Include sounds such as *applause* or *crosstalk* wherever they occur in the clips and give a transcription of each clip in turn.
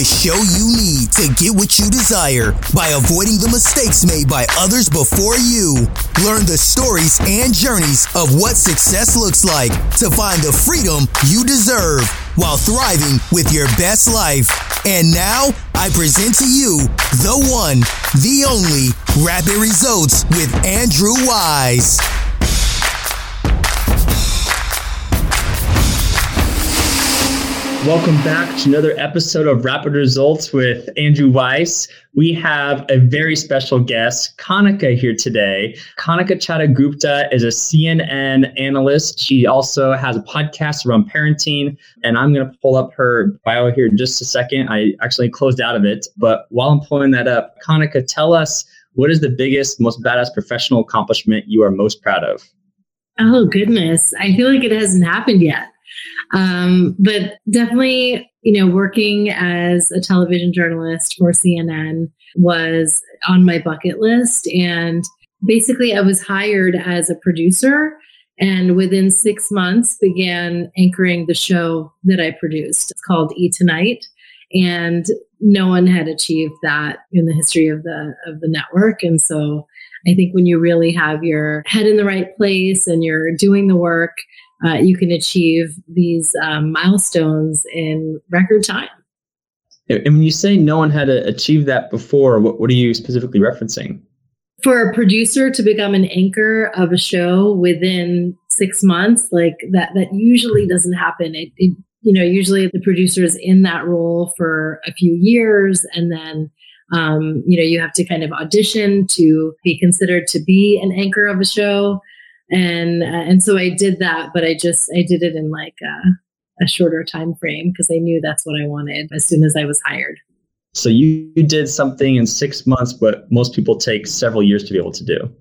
the show you need to get what you desire by avoiding the mistakes made by others before you. Learn the stories and journeys of what success looks like to find the freedom you deserve while thriving with your best life. And now I present to you the one, the only Rapid Results with Andrew Weiss. Welcome back to another episode of Rapid Results with Andrew Weiss. We have a very special guest, Kanika, here today. Kanika Chadda Gupta is a CNN analyst. She also has a podcast around parenting, and I'm going to pull up her bio here in just a second. I actually closed out of it, but while I'm pulling that up, Kanika, tell us what is the biggest, most badass professional accomplishment you are most proud of? Oh, goodness. I feel like it hasn't happened yet. Um, but definitely, you know, working as a television journalist for CNN was on my bucket list. And basically, I was hired as a producer and within six months began anchoring the show that I produced. It's called E Tonight. And no one had achieved that in the history of the of the network. And so I think when you really have your head in the right place and you're doing the work, uh, you can achieve these um, milestones in record time. And when you say no one had achieved that before, what, what are you specifically referencing? For a producer to become an anchor of a show within six months, like that, that usually doesn't happen. It, it you know, usually the producer is in that role for a few years and then um, you know, you have to kind of audition to be considered to be an anchor of a show and uh, and so I did that, but I just I did it in like a, a shorter time frame because I knew that's what I wanted as soon as I was hired. So you, you did something in six months, but most people take several years to be able to do.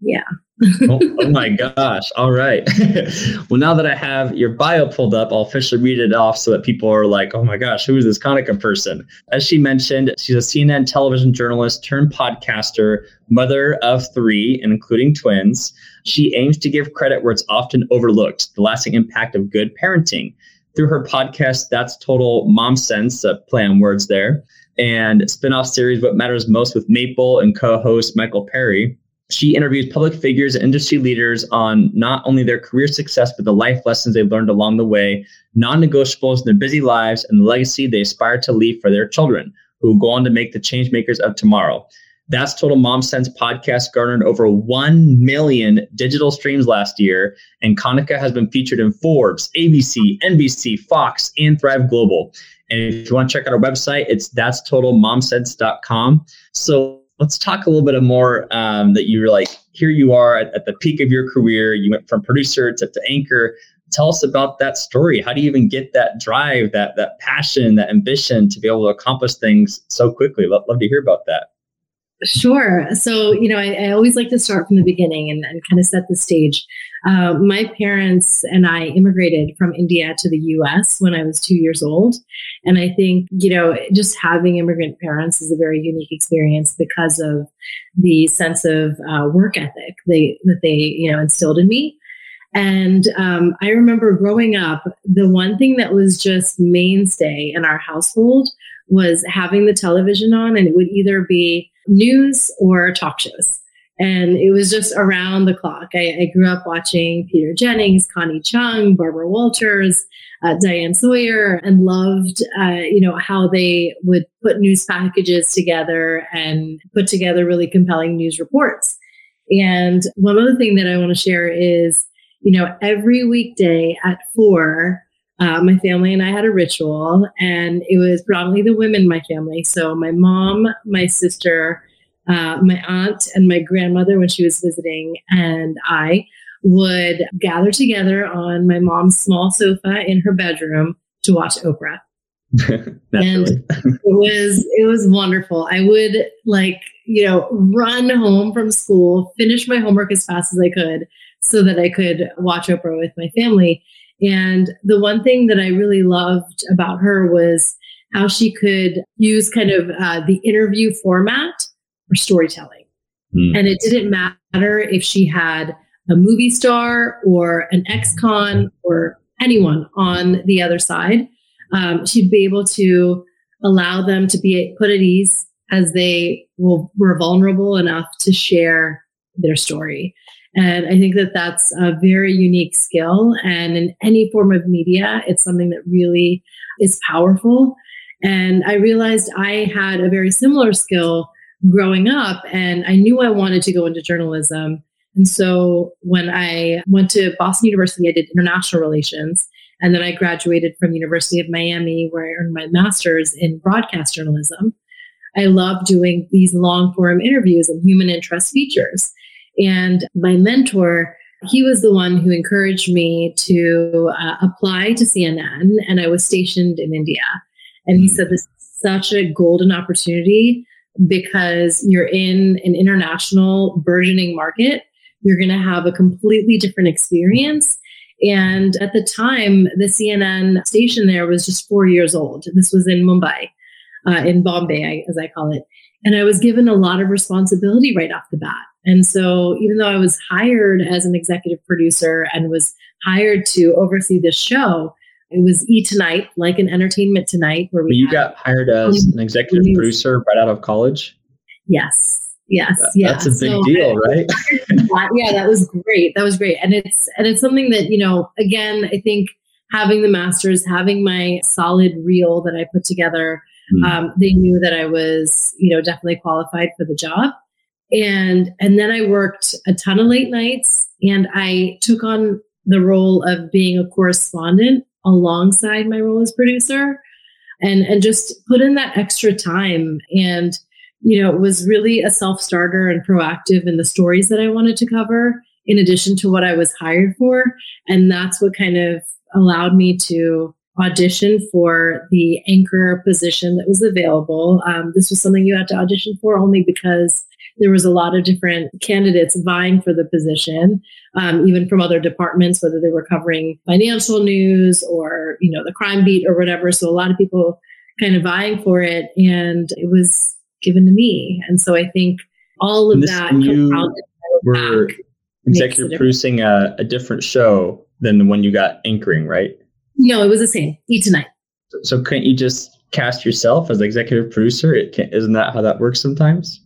Yeah. Oh, oh, my gosh. All right. *laughs* well, now that I have your bio pulled up, I'll officially read it off so that people are like, oh my gosh, who is this Kanika person? As she mentioned, she's a CNN television journalist turned podcaster, mother of three, including twins. She aims to give credit where it's often overlooked, the lasting impact of good parenting. Through her podcast, That's Total Mom Sense, a play on words there, and spinoff series What Matters Most with Maple and co host Michael Perry she interviews public figures and industry leaders on not only their career success, but the life lessons they've learned along the way, non negotiables in their busy lives, and the legacy they aspire to leave for their children, who go on to make the change makers of tomorrow. That's Total Mom Sense podcast garnered over 1 million digital streams last year, and Kanika has been featured in Forbes, ABC, NBC, Fox, and Thrive Global. And if you want to check out our website, it's that's totalmomsense.com. So let's talk a little bit more um, that you were like here you are at, at, the peak of your career. You went from producer to, to anchor. Tell us about that story. How do you even get that drive that that passion that ambition to be able to accomplish things so quickly? Love, love to hear about that. Sure. So, you know, I, I, always like to start from the beginning and, and kind of set the stage. Uh, my parents and I immigrated from India to the US when I was two years old. And I think, you know, just having immigrant parents is a very unique experience because of the sense of uh, work ethic they, that they, you know, instilled in me. And um, I remember growing up, the one thing that was just mainstay in our household was having the television on, and it would either be news or talk shows. And it was just around the clock. I, I grew up watching Peter Jennings, Connie Chung, Barbara Walters, uh, Diane Sawyer, and loved, uh, you know, how they would put news packages together and put together really compelling news reports. And one other thing that I want to share is, you know, every weekday at four, uh, my family and I had a ritual, and it was predominantly the women in my family. So my mom, my sister, uh, my aunt, and my grandmother when she was visiting, and I would gather together on my mom's small sofa in her bedroom to watch Oprah. *laughs* and it was it was wonderful. I would like you know run home from school, finish my homework as fast as I could, so that I could watch Oprah with my family. And the one thing that I really loved about her was how she could use kind of uh, the interview format for storytelling. Mm. And it didn't matter if she had a movie star or an ex con or anyone on the other side. Um, she'd be able to allow them to be put at ease as they will, were vulnerable enough to share their story. And I think that that's a very unique skill. And in any form of media, it's something that really is powerful. And I realized I had a very similar skill growing up, and I knew I wanted to go into journalism. And so when I went to Boston University, I did international relations. And then I graduated from University of Miami, where I earned my master's in broadcast journalism. I love doing these long form interviews and human interest features. And my mentor, he was the one who encouraged me to uh, apply to CNN, and I was stationed in India. And he said, This is such a golden opportunity because you're in an international burgeoning market. You're going to have a completely different experience. And at the time, the CNN station there was just four years old. This was in Mumbai, uh, in Bombay, as I call it. And I was given a lot of responsibility right off the bat. And so, even though I was hired as an executive producer and was hired to oversee this show, it was E Tonight, like an Entertainment Tonight, where we. You got hired as an executive producer right out of college. Yes. Yes, that, yeah. That's a big so, deal, right? *laughs* yeah, that was great. That was great, and it's and it's something that you know. Again, I think having the masters, having my solid reel that I put together, mm. um, they knew that I was you know definitely qualified for the job and and then i worked a ton of late nights and i took on the role of being a correspondent alongside my role as producer and and just put in that extra time. And you know it was really a self-starter and proactive in the stories that i wanted to cover in addition to what i was hired for. And that's what kind of allowed me to audition for the anchor position that was available. Um, this was something you had to audition for only because there was a lot of different candidates vying for the position, um, even from other departments, whether they were covering financial news or you know the crime beat or whatever. So a lot of people kind of vying for it, and it was given to me. And so I think all of that you were executive producing a, a different show than the one you got anchoring, right? No, it was the same. Eat tonight. So couldn't you just cast yourself as executive producer? It isn't that how that works sometimes?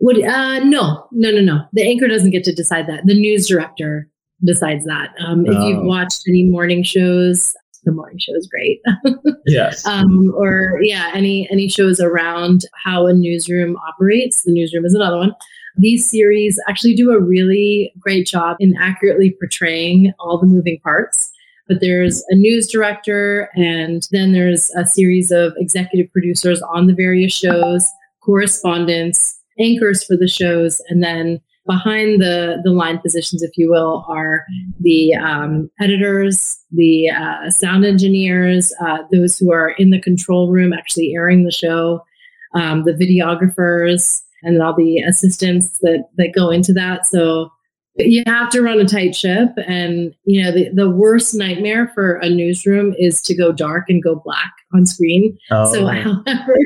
Would uh, no, no, no, no. The anchor doesn't get to decide that. The news director decides that. Um, oh. If you've oh. watched any morning shows, the morning show is great. *laughs* yes. Um, or yeah, any any shows around how a newsroom operates. The newsroom is another one. These series actually do a really great job in accurately portraying all the moving parts. But there's a news director, and then there's a series of executive producers on the various shows, correspondents, anchors for the shows, and then behind the the line positions, if you will, are the um, editors, the uh, sound engineers, uh, those who are in the control room actually airing the show, um, the videographers, and all the assistants that that go into that. So you have to run a tight ship, and you know the, the worst nightmare for a newsroom is to go dark and go black on screen. Oh. So, *laughs* however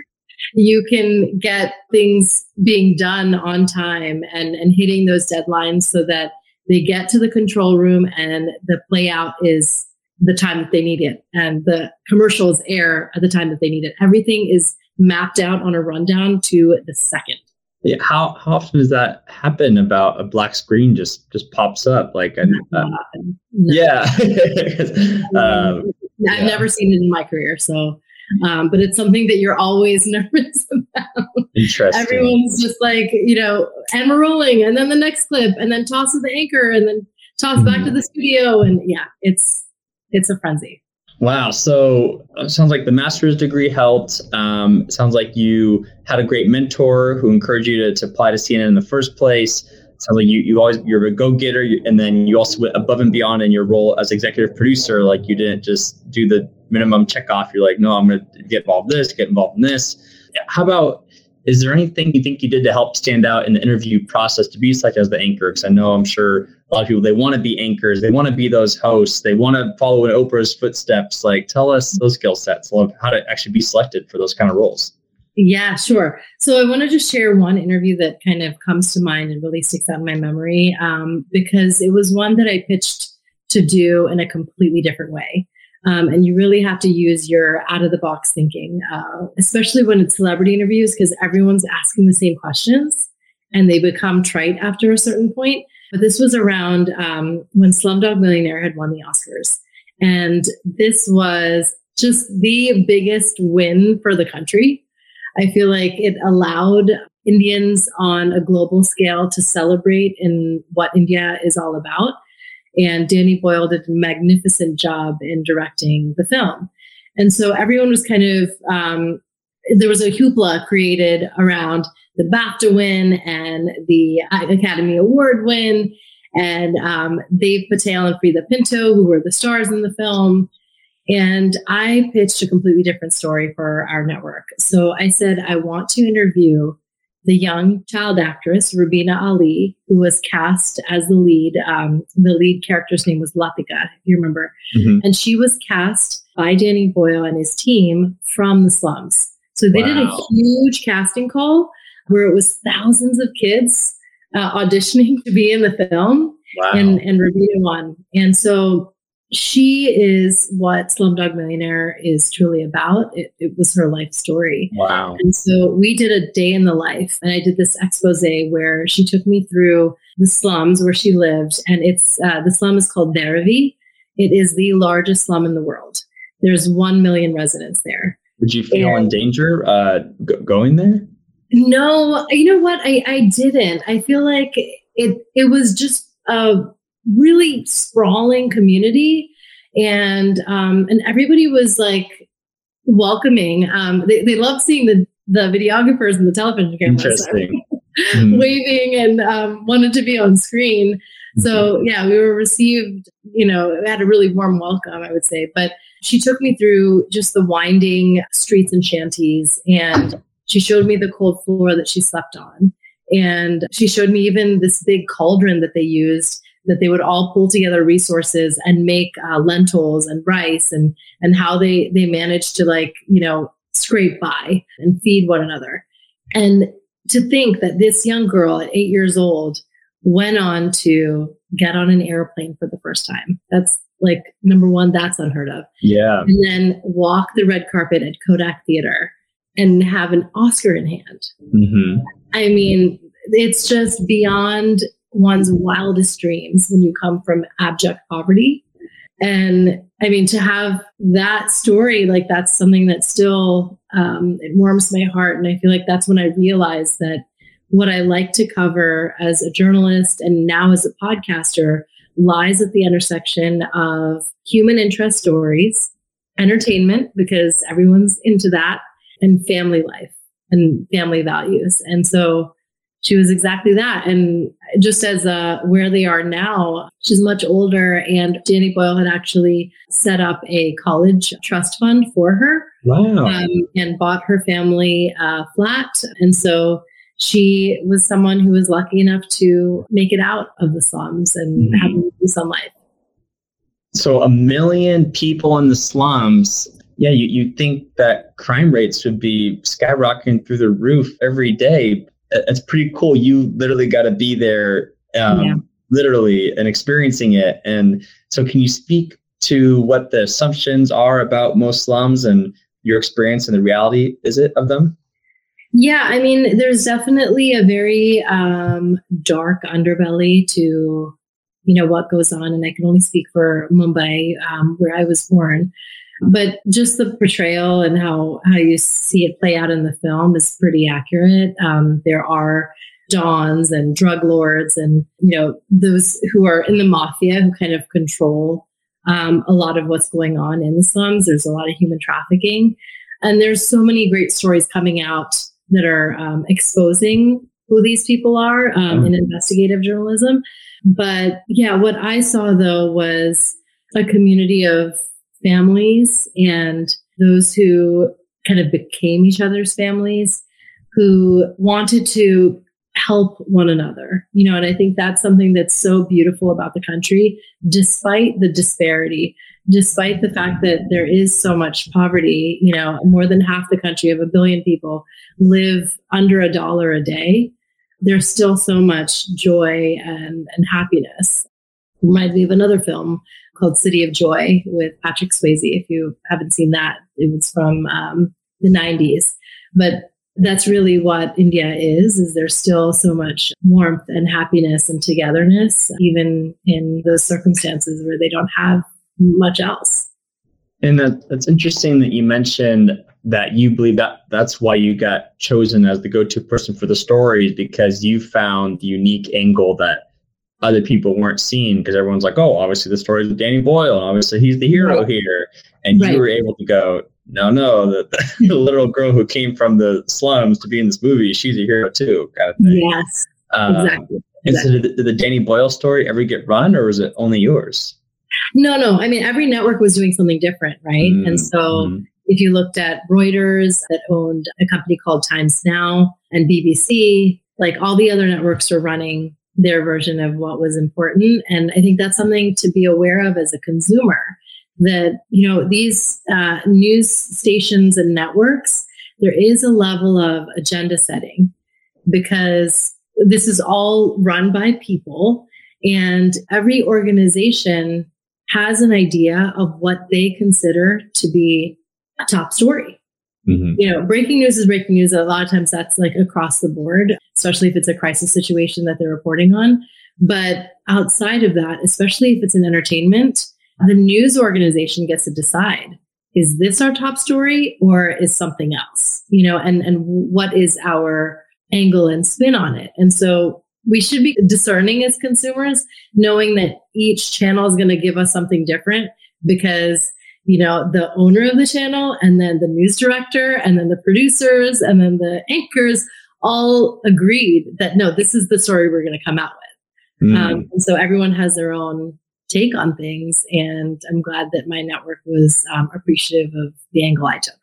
you can get things being done on time and, and hitting those deadlines so that they get to the control room and the play out is the time that they need it and the commercials air at the time that they need it. Everything is mapped out on a rundown to the second. Yeah, how, how often does that happen about a black screen just just pops up like uh, no. yeah *laughs* *laughs* um, I've yeah. never seen it in my career so um, but it's something that you're always *laughs* nervous about. Interesting. Everyone's just like, you know, and we're rolling, and then the next clip, and then toss to the anchor, and then toss mm-hmm. back to mm-hmm. the studio, and yeah, it's it's a frenzy. Wow. So it sounds like the master's degree helped. Um, sounds like you had a great mentor who encouraged you to, to apply to CNN in the first place. sounds like you, you always you're a go-getter and then you also went above and beyond in your role as executive producer. Like you didn't just do the minimum check off. You're like, no, I'm going to get involved in this, get involved in this. How about, is there anything you think you did to help stand out in the interview process to be such as the anchor? Because I know I'm sure a lot of people, they want to be anchors. They want to be those hosts. They want to follow in Oprah's footsteps. Like tell us those skill sets of how to actually be selected for those kind of roles. Yeah, sure. So I want to just share one interview that kind of comes to mind and really sticks out in my memory um, because it was one that I pitched to do in a completely different way. Um, and you really have to use your out of the box thinking, uh, especially when it's celebrity interviews, because everyone's asking the same questions and they become trite after a certain point. But this was around um, when Slumdog Millionaire had won the Oscars. And this was just the biggest win for the country. I feel like it allowed Indians on a global scale to celebrate in what India is all about. And Danny Boyle did a magnificent job in directing the film. And so everyone was kind of, um, there was a hoopla created around the BAFTA win and the Academy Award win, and um, Dev Patel and Freida Pinto, who were the stars in the film. And I pitched a completely different story for our network. So I said, I want to interview the young child actress Rubina Ali, who was cast as the lead. Um, the lead character's name was Latika, if you remember. Mm-hmm. And she was cast by Danny Boyle and his team from the slums. So they wow. did a huge casting call where it was thousands of kids uh, auditioning to be in the film. Wow. And, and Rubina won. And so she is what Slumdog Millionaire is truly about. It, it, was her life story. Wow. And so we did a day in the life, and I did this expose where she took me through the slums where she lived. And it's uh, the slum is called Dharavi. It is the largest slum in the world. There's 1 million residents there. Did you feel and, in danger uh, g- going there? No, you know what? I, I didn't. I feel like it, it was just a really sprawling community and um, and everybody was like welcoming. Um, they they loved seeing the the videographers and the television cameras mm-hmm. *laughs* waving and um, wanted to be on screen. So mm-hmm. yeah, we were received. You know, had a really warm welcome, I would say. But she took me through just the winding streets and shanties, and she showed me the cold floor that she slept on. And she showed me even this big cauldron that they used that they would all pull together resources and make uh, lentils and rice and and how they they managed to like you know scrape by and feed one another. And to think that this young girl at eight years old went on to get on an airplane for the first time. That's like number one that's unheard of. Yeah. And then walk the red carpet at kodak theater and have an oscar in hand. Mm-hmm. i mean it's just beyond one's wildest dreams when you come from abject poverty. And I mean, to have that story, like that's something that still um, it warms my heart. And I feel like that's when I realized that what I like to cover as a journalist and now as a podcaster lies at the intersection of human interest stories, entertainment, because everyone's into that, and family life and family values. And so she was exactly that. And just as uh, where they are now, she's much older, and Danny Boyle had actually set up a college trust fund for her. Wow. Um, and bought her family a flat. And so she was someone who was lucky enough to make it out of the slums and mm-hmm. have some life. So a million people in the slums. Yeah, you, you'd think that crime rates would be skyrocketing through the roof every day it's pretty cool. You literally got to be there, um, yeah. literally, and experiencing it. And so, can you speak to what the assumptions are about most slums and your experience and the reality is it of them? Yeah, I mean, there's definitely a very um, dark underbelly to you know what goes on, and I can only speak for Mumbai, um, where I was born. But just the portrayal and how how you see it play out in the film is pretty accurate. Um, there are dons and drug lords, and you know those who are in the mafia who kind of control um, a lot of what's going on in the slums. There's a lot of human trafficking, and there's so many great stories coming out that are um, exposing who these people are um, in investigative journalism. But yeah, what I saw though was a community of families and those who kind of became each other's families who wanted to help one another you know and i think that's something that's so beautiful about the country despite the disparity despite the fact that there is so much poverty you know more than half the country of a billion people live under a dollar a day. There's still so much joy and, and happiness. Reminds me of another film called City of Joy with Patrick Swayze. If you haven't seen that, it was from um, the 90s. But that's really what India is, is there's still so much warmth and happiness and togetherness, even in those circumstances where they don't have much else. And that, that's interesting that you mentioned that you believe that that's why you got chosen as the go-to person for the stories because you found the unique angle that other people weren't seeing because everyone's like, oh, obviously the story is Danny Boyle and obviously he's the hero right. here, and right. you were able to go, no, no, the, *laughs* the, little girl who came from the slums to be in this movie, she's a hero too, kind of thing. Yes, um, exactly. And so, did, did the Danny Boyle story ever get run, or was it only yours? No, no. I mean, every network was doing something different, right? Mm-hmm. And so, mm-hmm. if you looked at Reuters, that owned a company called Times Now, and BBC, like all the other networks were running their version of what was important. And I think that's something to be aware of as a consumer that, you know, these uh, news stations and networks, there is a level of agenda setting because this is all run by people and every organization has an idea of what they consider to be a top story. Mm-hmm. You know, breaking news is breaking news. A lot of times that's like across the board, especially if it's a crisis situation that they're reporting on. But outside of that, especially if it's in entertainment, the news organization gets to decide is this our top story or is something else you know and and what is our angle and spin on it and so we should be discerning as consumers knowing that each channel is going to give us something different because you know the owner of the channel and then the news director and then the producers and then the anchors all agreed that no this is the story we're going to come out with mm. um, and so everyone has their own take on things. And I'm glad that my network was um, appreciative of the angle I took.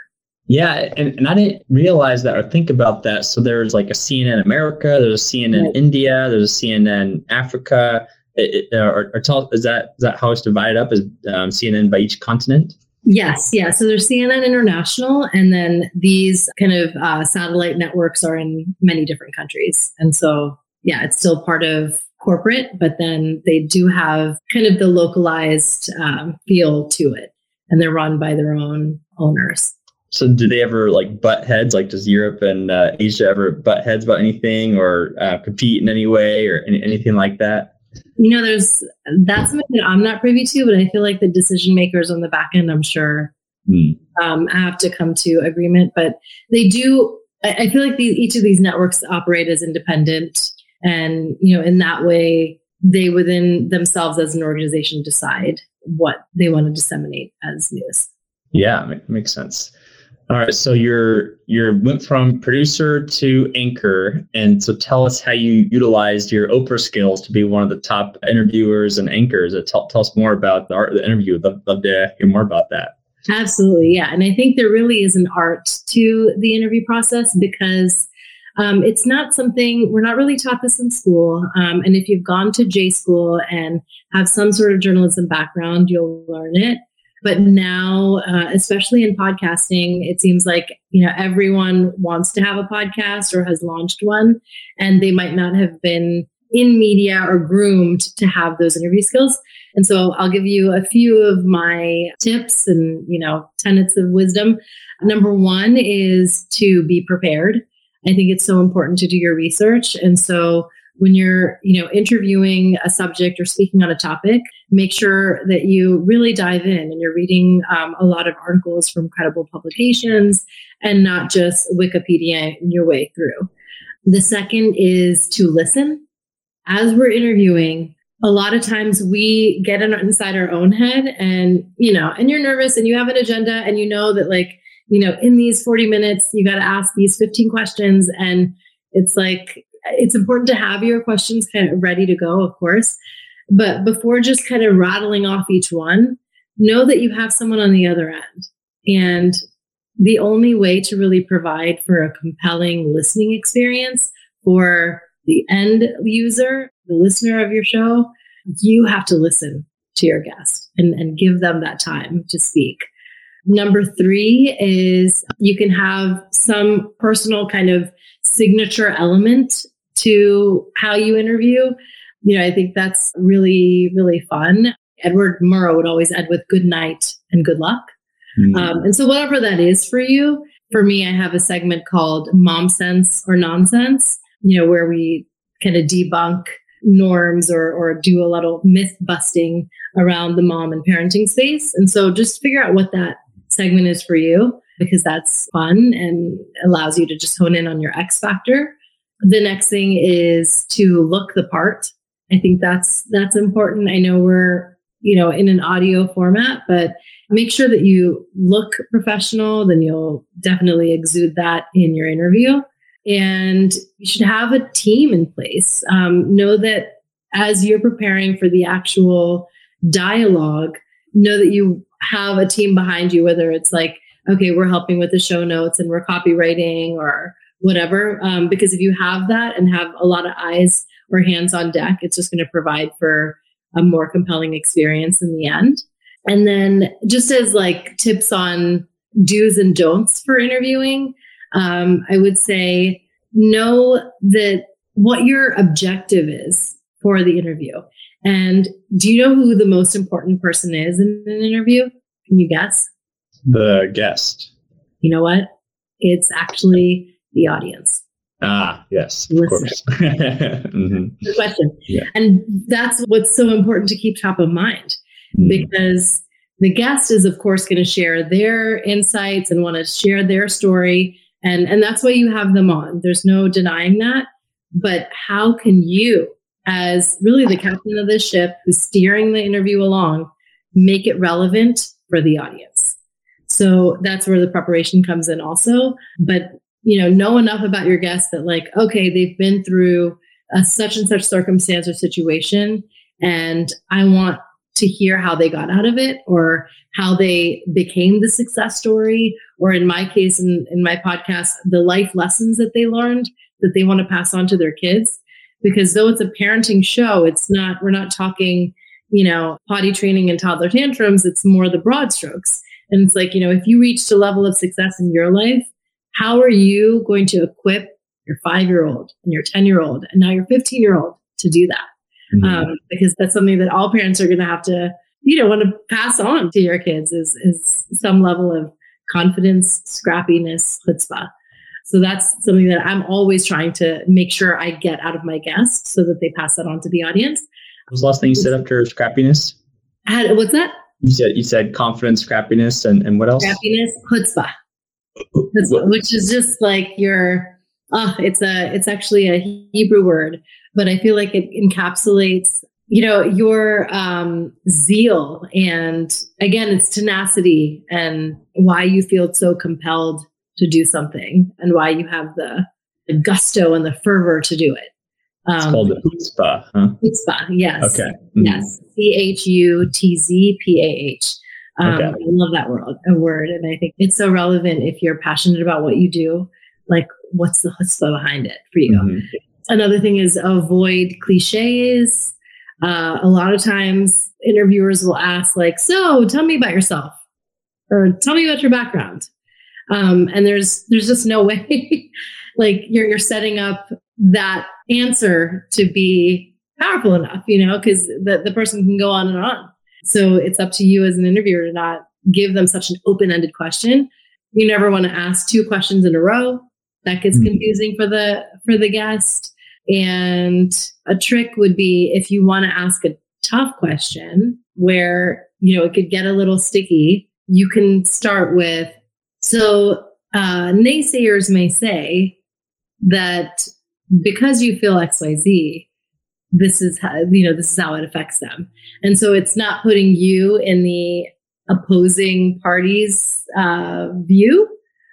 Yeah, and, and I didn't realize that or think about that. So there's like a CNN America, there's a CNN right. India, there's a CNN Africa. It, it, or, or tell, is that is that how it's divided up? Is um, CNN by each continent? Yes, yeah. So there's CNN International, and then these kind of uh, satellite networks are in many different countries. And so, yeah, it's still part of corporate, but then they do have kind of the localized um, feel to it, and they're run by their own owners. So, do they ever like butt heads? Like, does Europe and uh, Asia ever butt heads about anything, or uh, compete in any way, or any, anything like that? You know, there's that's something that I'm not privy to, but I feel like the decision makers on the back end, I'm sure, mm. um, have to come to agreement. But they do. I, I feel like these, each of these networks operate as independent and, you know, in that way, they within themselves as an organization decide what they want to disseminate as news. Yeah, makes sense. All right, so you're you went from producer to anchor, and so tell us how you utilized your Oprah skills to be one of the top interviewers and anchors. Uh, tell, tell us more about the art the interview. Love, love to hear more about that. Absolutely, yeah, and I think there really is an art to the interview process because um, it's not something we're not really taught this in school. Um, and if you've gone to J school and have some sort of journalism background, you'll learn it. But now, uh, especially in podcasting, it seems like you know everyone wants to have a podcast or has launched one, and they might not have been in media or groomed to have those interview skills. And so I'll give you a few of my tips and, you know, tenets of wisdom. Number one is to be prepared. I think it's so important to do your research. And so when you're, you know, interviewing a subject or speaking on a topic, make sure that you really dive in and you're reading um, a lot of articles from credible publications and not just Wikipedia in your way through. The second is to listen. As we're interviewing, a lot of times we get inside our own head and, you know, and you're nervous and you have an agenda and you know that like you know, in these 40 minutes, you got to ask these 15 questions. And it's like, it's important to have your questions kind of ready to go, of course. But before just kind of rattling off each one, know that you have someone on the other end. And the only way to really provide for a compelling listening experience for the end user, the listener of your show, you have to listen to your guest and, and give them that time to speak. Number three is you can have some personal kind of signature element to how you interview. You know, I think that's really, really fun. Edward Murrow would always end with good night and good luck. Mm-hmm. Um, and so, whatever that is for you, for me, I have a segment called Mom Sense or Nonsense, you know, where we kind of debunk norms or, or do a little myth busting around the mom and parenting space. And so just figure out what that segment is for you because that's fun and allows you to just hone in on your X factor. The next thing is to look the part. I think that's that's important. I know we're, you know, in an audio format, but make sure that you look professional, then you'll definitely exude that in your interview. And you should have a team in place. Um, know that as you're preparing for the actual dialogue, know that you have a team behind you, whether it's like, okay, we're helping with the show notes and we're copywriting or whatever. Um, because if you have that and have a lot of eyes or hands on deck, it's just going to provide for a more compelling experience in the end. And then just as like tips on do's and don'ts for interviewing, um, I would say know that what your objective is for the interview. And do you know who the most important person is in an interview? Can you guess? The guest. You know what? It's actually the audience. Ah, yes, of course. *laughs* mm-hmm. Good question. Yeah. And that's what's so important to keep top of mind mm. because the guest is, of course, going to share their insights and want to share their story. And, and that's why you have them on. There's no denying that. But how can you, as really the captain of the ship who's steering the interview along, make it relevant for the audience? So that's where the preparation comes in also. But, you know, know enough about your guests that like, okay, they've been through a such and such circumstance or situation. And I want to hear how they got out of it or how they became the success story or in my case in, in my podcast the life lessons that they learned that they want to pass on to their kids because though it's a parenting show it's not we're not talking you know potty training and toddler tantrums it's more the broad strokes and it's like you know if you reached a level of success in your life how are you going to equip your five year old and your 10 year old and now your 15 year old to do that mm-hmm. um, because that's something that all parents are going to have to, you know, want to pass on to your kids is, is some level of confidence, scrappiness, chutzpah. So that's something that I'm always trying to make sure I get out of my guests so that they pass that on to the audience. What was the last thing you said after scrappiness? Had, what's that? You said you said confidence, scrappiness, and, and what else? Scrappiness, chutzpah, chutzpah which is just like your. Oh, it's a it's actually a Hebrew word but I feel like it encapsulates you know your um, zeal and again it's tenacity and why you feel so compelled to do something and why you have the, the gusto and the fervor to do it um, it's called the chutzpah huh? chutzpah yes okay mm-hmm. yes c-h-u-t-z-p-a-h um, okay. I love that word, a word, and I think it's so relevant if you're passionate about what you do. Like, what's the chutzpah behind it for you? Mm-hmm. Another thing is avoid cliches. Uh, a lot of times interviewers will ask like, so tell me about yourself or tell me about your background. Um, and there's, there's just no *laughs* way like you're, you're setting up that answer to be powerful enough, you know, because the, the person can go on and on. So it's up to you as an interviewer to not give them such an open-ended question. You never want to ask two questions in a row. That gets mm-hmm. confusing for the for the guest. And a trick would be if you want to ask a tough question where, you know, it could get a little sticky, you can start with, so uh, naysayers may say that because you feel XYZ, this is how, you know, this is how it affects them. And so it's not putting you in the opposing party's uh, view,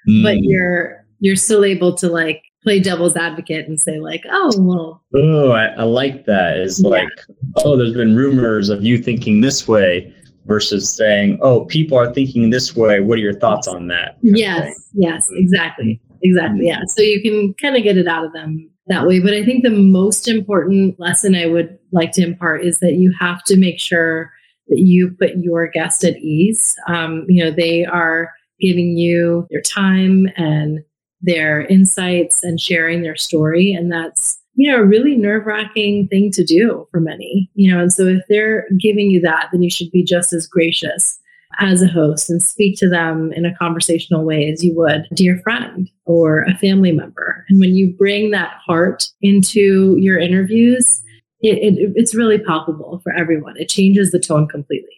mm. but you're, you're still able to like play devil's advocate and say like, oh well. Oh, I, I like that. Is yeah. like, oh, there's been rumors of you thinking this way versus saying, oh, people are thinking this way. What are your thoughts on that? Yes, yes, exactly, exactly. Yeah, so you can kind of get it out of them that way. But I think the most important lesson I would like to impart is that you have to make sure that you put your guest at ease. Um, you know, they are giving you their time and their insights and sharing their story. And that's you know, a really nerve wracking thing to do for many, you know. And so if they're giving you that, then you should be just as gracious as a host and speak to them in a conversational way as you would a dear friend or a family member. And when you bring that heart into your interviews, it, it, it's really palpable for everyone. It changes the tone completely.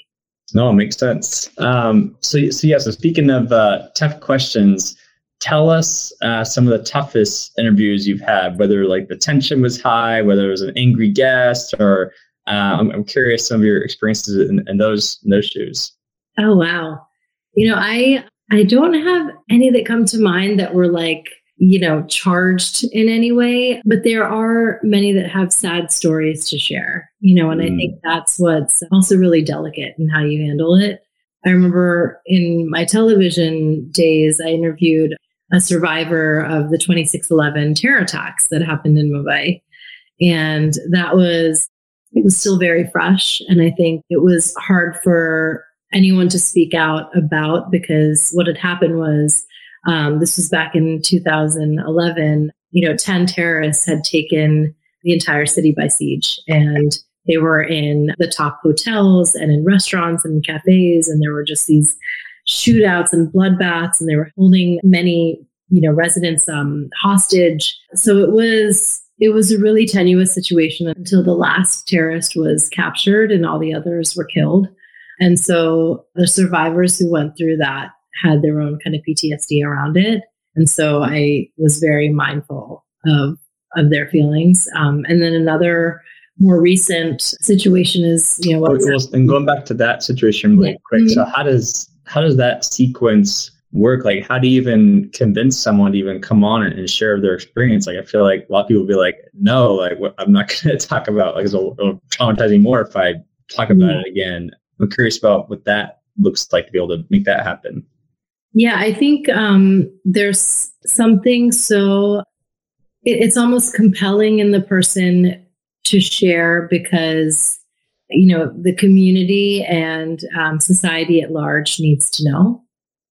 No, it makes sense. Um, so, so yeah. So speaking of uh, tough questions, tell us uh, some of the toughest interviews you've had, whether like the tension was high, whether it was an angry guest, or uh, I'm, I'm, curious some of your experiences in, in those in those shoes. Oh wow, you know I I don't have any that come to mind that were like you know charged in any way, but there are many that have sad stories to share. You know, and mm. I think that's what's also really delicate in how you handle it. I remember in my television days, I interviewed a survivor of the 2611 terror attacks that happened in Mumbai. And that was, it was still very fresh. And I think it was hard for anyone to speak out about because what had happened was, um, this was back in 2011, you know, 10 terrorists had taken the entire city by siege and they were in the top hotels and in restaurants and cafes. And there were just these shootouts and bloodbaths, and they were holding many, you know, residents um, hostage. So it was it was a really tenuous situation until the last terrorist was captured and all the others were killed. And so the survivors who went through that had their own kind of PTSD around it. And so I was very mindful of of their feelings. Um, and then another more recent situation is you know well, and going back to that situation really yeah. quick. Mm-hmm. So how does how does that sequence work? Like, how do you even convince someone to even come on and, share their experience? Like, I feel like a lot of people will be like, no, like, what, I'm not *laughs* going to talk about, like, it'll, it'll traumatize me more if I talk about it again. I'm curious about what that looks like to be able to make that happen. Yeah, I think um, there's something so it, it's almost compelling in the person to share because you know the community and um, society at large needs to know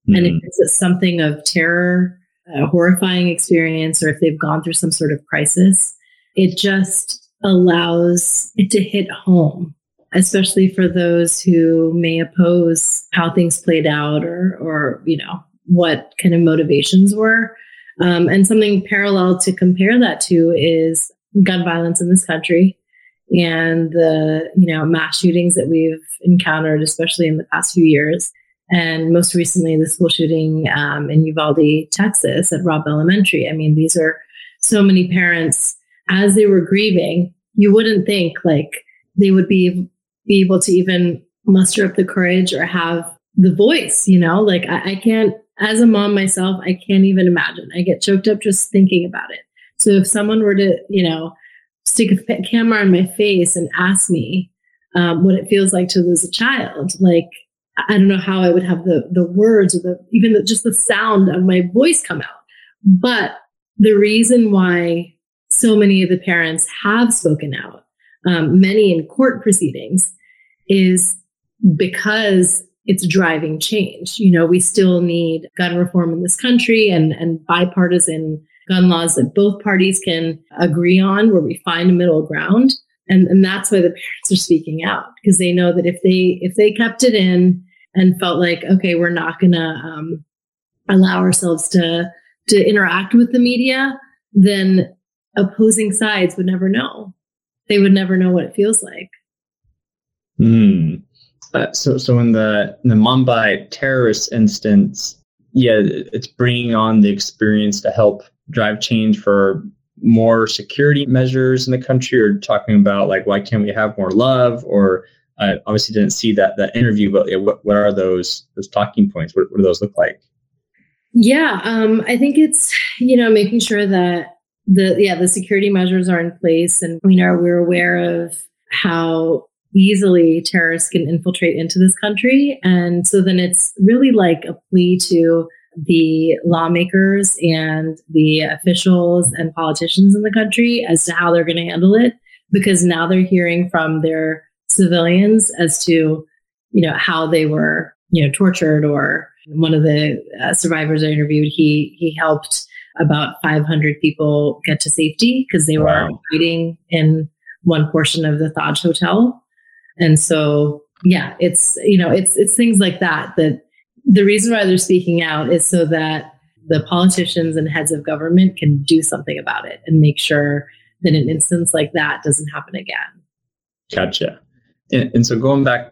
mm-hmm. and if mm-hmm. it's something of terror a horrifying experience or if they've gone through some sort of crisis it just allows it to hit home especially for those who may oppose how things played out or or you know what kind of motivations were um, and something parallel to compare that to is gun violence in this country and the you know mass shootings that we've encountered, especially in the past few years, and most recently the school shooting um, in Uvalde, Texas, at Robb Elementary. I mean, these are so many parents as they were grieving. You wouldn't think like they would be be able to even muster up the courage or have the voice. You know, like I, I can't. As a mom myself, I can't even imagine. I get choked up just thinking about it. So if someone were to, you know, stick a camera on my face and ask me um, what it feels like to lose a child, like I don't know how I would have the the words or the even the, just the sound of my voice come out. But the reason why so many of the parents have spoken out, um, many in court proceedings, is because it's driving change. You know, we still need gun reform in this country and and bipartisan gun laws that both parties can agree on where we find a middle ground. And and that's why the parents are speaking out because they know that if they if they kept it in and felt like okay we're not going to um, allow ourselves to to interact with the media then opposing sides would never know. They would never know what it feels like hmm. Uh, so so in the in the mumbai terrorist instance yeah it's bringing on the experience to help drive change for more security measures in the country or talking about like why can't we have more love? Or I obviously didn't see that that interview but yeah, what, what are those those talking points? What, what do those look like? Yeah um, i think it's you know making sure that the yeah the security measures are in place. And you know we're aware of how easily terrorists can infiltrate into this country and so then it's really like a plea to the lawmakers and the officials and politicians in the country as to how they're going to handle it because now they're hearing from their civilians as to you know how they were you know, tortured or one of the uh, survivors I interviewed, he, he helped about 500 people get to safety because they wow. were hiding in one portion of the Taj Hotel. And so, yeah, it's, you know, it's, it's things like that, that the reason why they're speaking out is so that the politicians and heads of government can do something about it and make sure that an instance like that doesn't happen again. Gotcha. And, and so going back,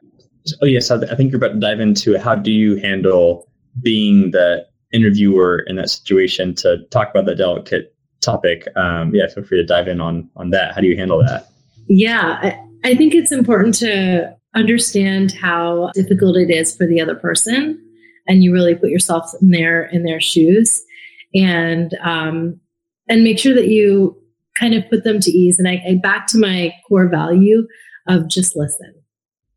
oh yes, I think you're about to dive into how do you handle being the interviewer in that situation to talk about that delicate topic. Um, yeah, feel free to dive in on on that. How do you handle that? Yeah, I, think it's important to understand how difficult it is for the other person, and you really put yourself in their in their shoes, and um, and make sure that you kind of put them to ease. And I, I back to my core value of just listen.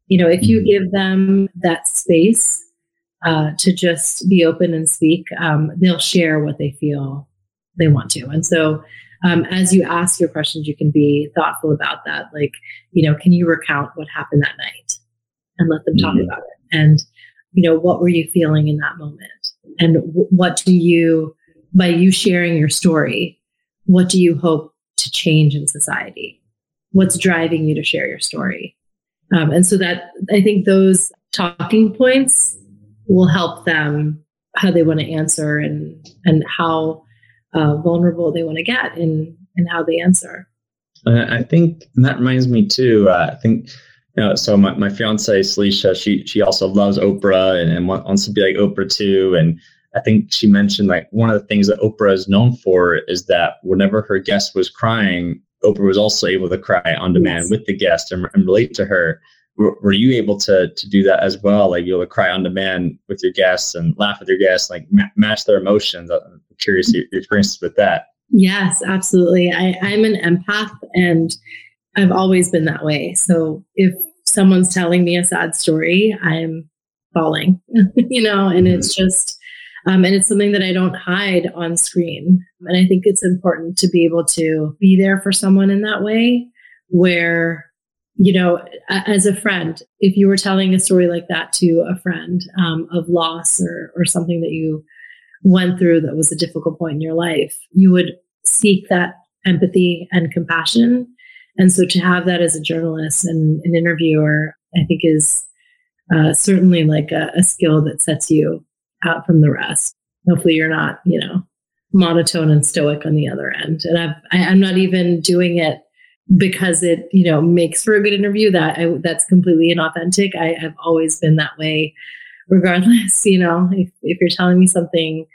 You know, if you mm-hmm. give them that space uh, to just be open and speak, um, they'll share what they feel they want to. And so, um, as you ask your questions, you can be thoughtful about that. Like, you know, can you recount what happened that night and let them talk mm-hmm. about it? And, you know, what were you feeling in that moment? And w- what do you, by you sharing your story, what do you hope to change in society? What's driving you to share your story? Um, and so that I think those talking points will help them how they want to answer and and how uh, vulnerable they want to get in in how they answer. I think that reminds me too. Uh, I think you know, so my, my fiance Salisha, she she also loves Oprah and, and wants to be like Oprah too. And I think she mentioned like one of the things that Oprah is known for is that whenever her guest was crying, Oprah was also able to cry on demand yes. with the guest and, and relate to her were, you able to to do that as well? Like you'll cry on demand with your guests and laugh with your guests, like ma- match their emotions. Curious your, your experiences with that. Yes, absolutely. I, I'm an empath and I've always been that way. So if someone's telling me a sad story, I'm falling, *laughs* you know, and mm-hmm. it's just, um, and it's something that I don't hide on screen. And I think it's important to be able to be there for someone in that way where you know, as a friend, if you were telling a story like that to a friend um, of loss or, or something that you went through that was a difficult point in your life, you would seek that empathy and compassion. And so to have that as a journalist and an interviewer, I think is uh, certainly like a, a skill that sets you out from the rest. Hopefully, you're not, you know, monotone and stoic on the other end. And I've, I, I'm not even doing it because it you know makes for a good interview that I, that's completely inauthentic I, have always been that way regardless *laughs* you know if, if you're telling me something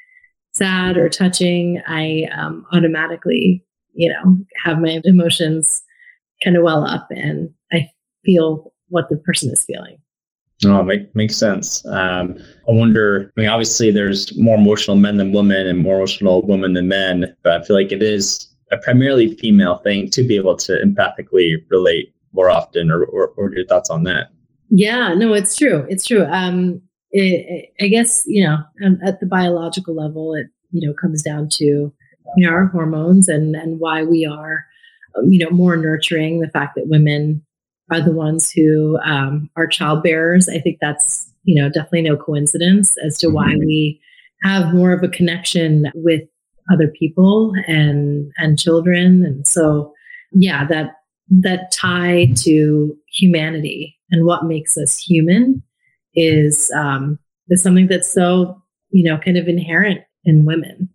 sad or touching i um, automatically you know have my emotions kind of well up and i feel what the person is feeling no, make, makes sense. Um, I wonder. I mean, obviously, there's more emotional men than women, and more emotional women than men. But I feel like it is a primarily female thing to be able to empathically relate more often or, or, or your thoughts on that yeah no it's true it's true um it, i guess you know um, at the biological level it you know comes down to you know our hormones and and why we are um, you know more nurturing the fact that women are the ones who um, are childbearers. i think that's you know definitely no coincidence as to why mm-hmm. we have more of a connection with other people and and children and so yeah that that tie to humanity and what makes us human is um is something that's so you know kind of inherent in women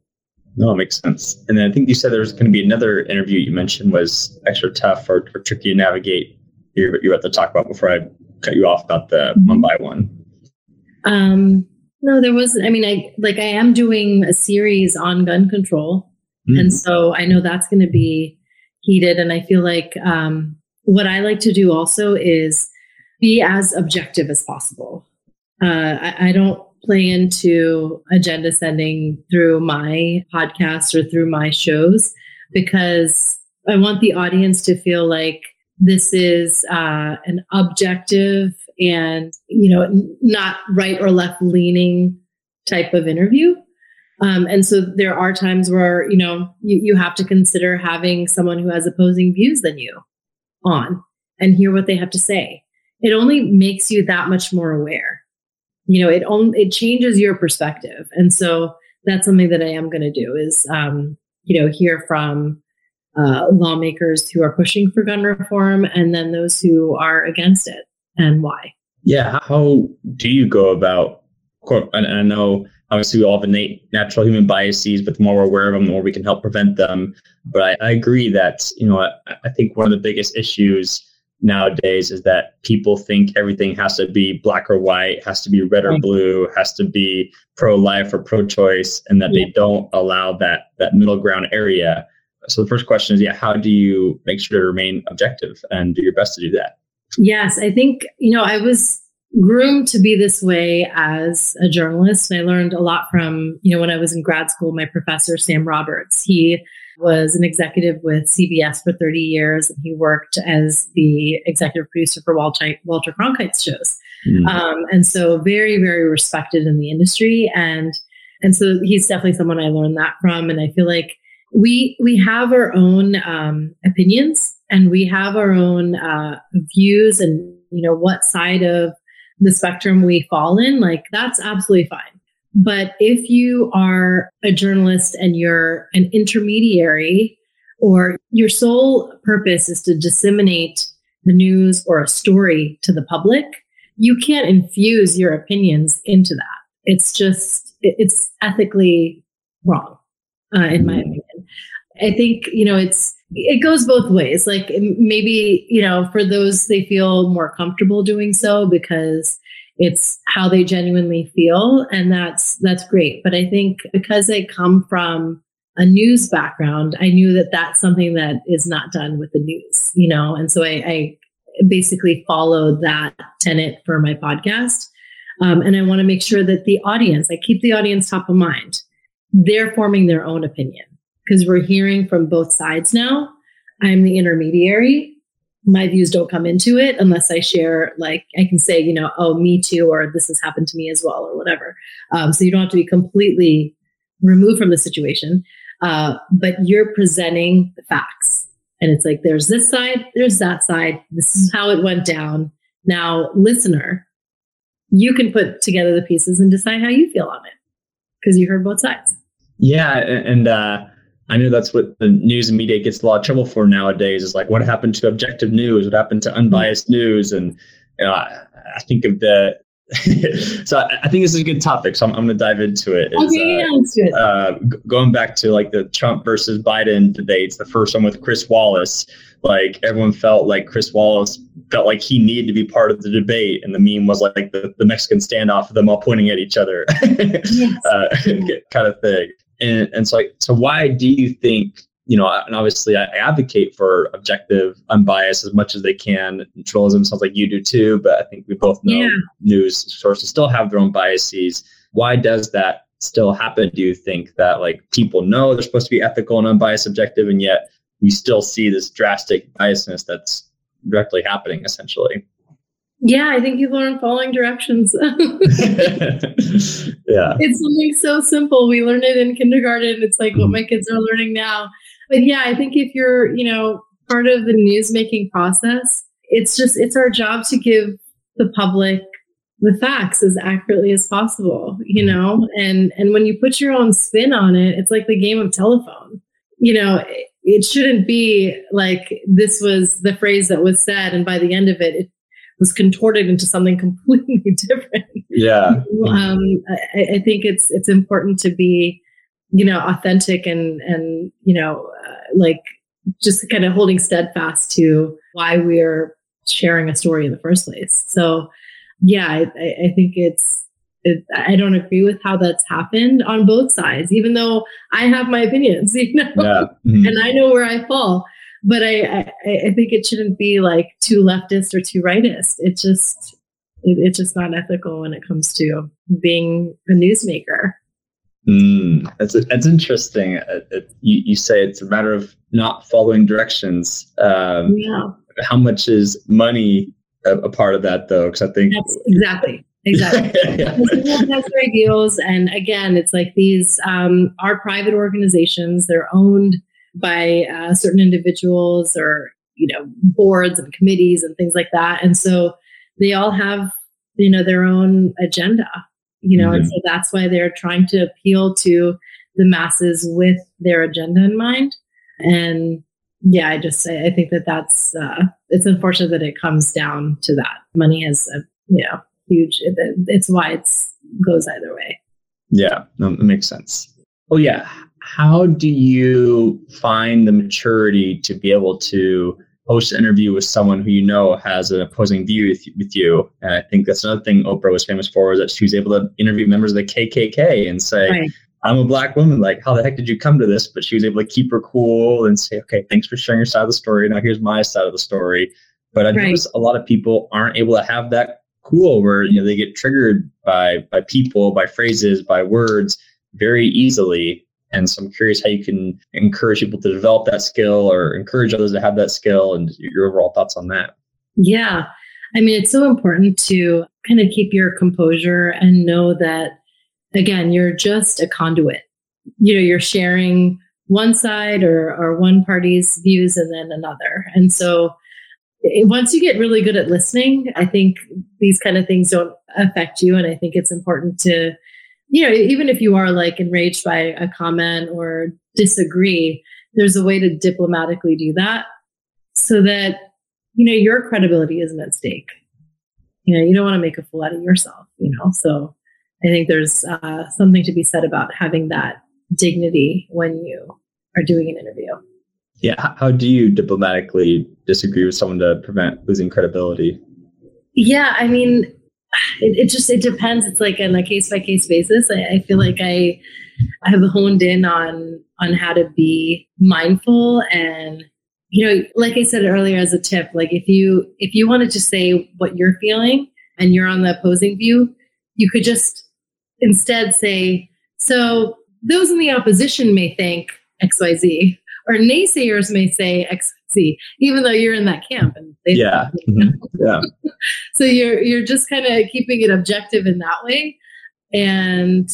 no, it makes sense. And then I think you said there was going to be another interview you mentioned was extra tough or, or tricky to navigate. You're, you're about to talk about before I cut you off about the mm-hmm. Mumbai one. Um, no, there wasn't. I mean, I like I am doing a series on gun control, mm. and so I know that's going to be heated. And I feel like um, what I like to do also is be as objective as possible. Uh, I, I don't play into agenda setting through my podcast or through my shows because I want the audience to feel like this is uh, an objective and you know not right or left leaning type of interview. Um, and so there are times where you know you, you have to consider having someone who has opposing views than you on and hear what they have to say. It only makes you that much more aware you know, it only it changes your perspective. And so that's something that I am going to do is, um, you know, hear from uh, lawmakers who are pushing for gun reform and then those who are against it and why. Yeah. How do you go about, and I know obviously we all have innate natural human biases, but the more we're aware of them, the more we can help prevent them. But I, I agree that, you know, I, I think one of the biggest issues nowadays is that people think everything has to be black or white, has to be red or blue, has to be pro life or pro choice, and that yeah. they don't allow that that middle ground area. So the first question is, yeah, how do you make sure to remain objective and do your best to do that? Yes, I think you know I was groomed to be this way as a journalist. And I learned a lot from, you know, when I was in grad school, my professor, Sam Roberts. He was an executive with CBS for 30 years. And he worked as the executive producer for Walter, Walter Cronkite's shows. Mm. Um, and so very, very respected in the industry. And, and so he's definitely someone I learned that from. And I feel like we, we have our own um, opinions and we have our own uh, views and, you know, what side of the spectrum we fall in, like that's absolutely fine. But if you are a journalist and you're an intermediary or your sole purpose is to disseminate the news or a story to the public, you can't infuse your opinions into that. It's just, it's ethically wrong, uh, in my opinion. I think, you know, it's, it goes both ways. Like maybe, you know, for those they feel more comfortable doing so because it's how they genuinely feel and that's that's great. But i think because i come from a news background i knew that that's something that is not done with the news you know? And so i, I basically followed that tenet for my podcast. Um, and i want to make sure that the audience i keep the audience top of mind. They're forming their own opinion because we're hearing from both sides now. I'm the intermediary my views don't come into it unless I share, like, I can say, you know, oh, me too, or this has happened to me as well, or whatever. Um, so you don't have to be completely removed from the situation, uh, but you're presenting the facts. And it's like, there's this side, there's that side. This is how it went down. Now, listener, you can put together the pieces and decide how you feel on it because you heard both sides. Yeah. And, uh, I know that's what the news and media gets a lot of trouble for nowadays. Is like what happened to objective news? What happened to unbiased news? And you know, I, I think of the. *laughs* so I, I, think this is a good topic. So I'm, I'm going to dive into it. Is, okay, let's do it. Uh, g- going back to like the Trump versus Biden debates, the first one with Chris Wallace, like everyone felt like Chris Wallace felt like he needed to be part of the debate, and the meme was like the, the Mexican standoff of them all pointing at each other, *laughs* yes. uh, *laughs* kind of thing. And, and so, so why do you think, you know, and obviously I advocate for objective, unbiased as much as they can. Journalism sounds like you do too, but I think we both know yeah. news sources still have their own biases. Why does that still happen? Do you think that like people know they're supposed to be ethical and unbiased, objective, and yet we still see this drastic biasness that's directly happening essentially? Yeah, I think people aren't following directions. *laughs* *laughs* yeah. It's something so simple. We learned it in kindergarten. It's like what mm-hmm. my kids are learning now. But yeah, I think if you're, you know, part of the news making process, it's just it's our job to give the public the facts as accurately as possible, you mm-hmm. know? And and when you put your own spin on it, it's like the game of telephone. You know, it, it shouldn't be like this was the phrase that was said and by the end of it, it was contorted into something *laughs* completely different. Yeah. um, I, I, think it's it's important to be, you know, authentic and and you know, uh, like just kind of holding steadfast to why we're sharing a story in the first place. So, yeah, I, I think it's. It, I don't agree with how that's happened on both sides, even though I have my opinions, *laughs* you know, yeah. mm-hmm. and I know where I fall but I, I, I think it shouldn't be like too leftist or too rightist. It just it, it's just not ethical when it comes to being a newsmaker. Mm, that's that's interesting. It, uh, it, you, you say it's a matter of not following directions. Um, yeah. How much is money a, a part of that, though? Because I think that's exactly exactly. *laughs* ideals, and again, it's like these um, are private organizations. They're owned by uh, certain individuals or you know boards and committees and things like that and so they all have you know, their own agenda, you know, mm-hmm. and so that's why they're trying to appeal to the masses with their agenda in mind. And yeah, I just I think that that's uh, it's unfortunate that it comes down to that. Money is a you know huge. It's why it's goes either way. Yeah, that makes sense. Oh yeah, how do you find the maturity to be able to host an interview with someone who you know has an opposing view with, with you? And I think that's another thing Oprah was famous for, is that she was able to interview members of the KKK and say, right. I'm a black woman. Like, how the heck did you come to this? But she was able to keep her cool and say, okay, thanks for sharing your side of the story. Now here's my side of the story. But I right. notice a lot of people aren't able to have that cool where you know they get triggered by by people, by phrases, by words very easily. And so I'm curious how you can encourage people to develop that skill or encourage others to have that skill and your overall thoughts on that. Yeah. I mean, it's so important to kind of keep your composure and know that again, you're just a conduit. You know, you're sharing one side or, or one party's views and then another. And so eh, once you get really good at listening, I think these kind of things don't affect you. And I think it's important to, you know, even if you are like enraged by a comment or disagree, there's a way to diplomatically do that so that, you know, your credibility isn't at stake. You know, you don't want to make a fool out of yourself, you know, so I think there's uh, something to be said about having that dignity when you are doing an interview. Yeah. How do you diplomatically disagree with someone to prevent losing credibility? Yeah. I mean, it, it just, it depends. It's like on a case by case basis. I, I feel like I, I have honed in on, on how to be mindful and, you know, like I said earlier as a tip, like if you, if you wanted to say what you're feeling and you're on the opposing view, you could just instead say, so those in the opposition may think XYZ, or naysayers may say XYZ, even though you're in that camp. And they yeah, mm-hmm. yeah. *laughs* so you're you're just kind of keeping it objective in that way, and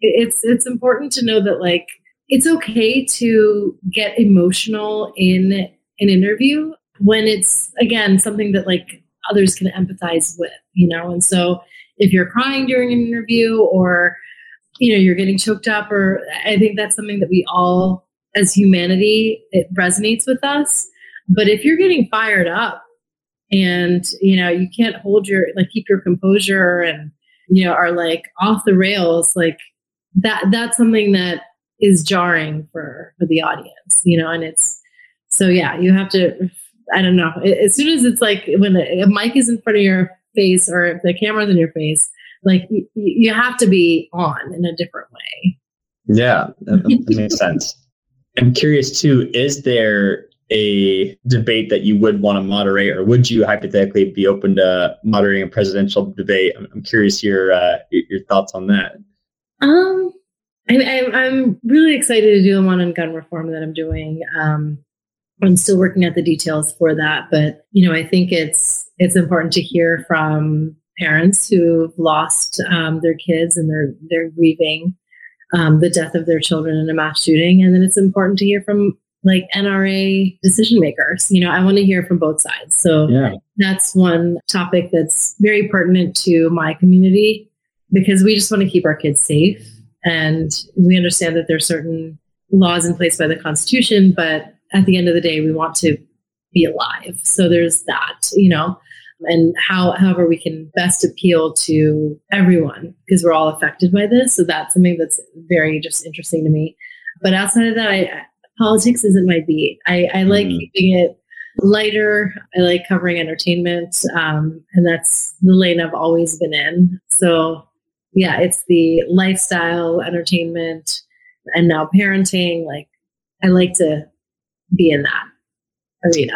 it's it's important to know that like it's okay to get emotional in an interview when it's again something that like others can empathize with, you know, and so if you're crying during an interview or you know you're getting choked up or i think that's something that we all as humanity it resonates with us but if you're getting fired up and you know you can't hold your like keep your composure and you know are like off the rails like that that's something that is jarring for for the audience you know and it's so yeah you have to i don't know as soon as it's like when a, mic is in front of your face or if the camera's in your face, like you, you have to be on in a different way. Yeah, that makes sense. I'm curious too, is there a debate that you would want to moderate, or would you hypothetically be open to moderating a presidential debate? I'm, I'm curious your uh, your thoughts on that. Um, I, am really excited to do the one on gun reform that I'm doing. Um, I'm still working at the details for that, but you know, I think it's it's important to hear from parents who've lost um, their kids and they're they're grieving um, the death of their children in a mass shooting, and then it's important to hear from like NRA decision makers. You know, I want to hear from both sides. So yeah. that's one topic that's very pertinent to my community because we just want to keep our kids safe, and we understand that there's certain laws in place by the Constitution, but at the end of the day, we want to be alive. So there's that, you know, and how, however, we can best appeal to everyone because we're all affected by this. So that's something that's very just interesting to me. But outside of that, I, politics isn't my beat. I, I like mm. keeping it lighter. I like covering entertainment, um, and that's the lane I've always been in. So yeah, it's the lifestyle, entertainment, and now parenting. Like I like to be in that arena.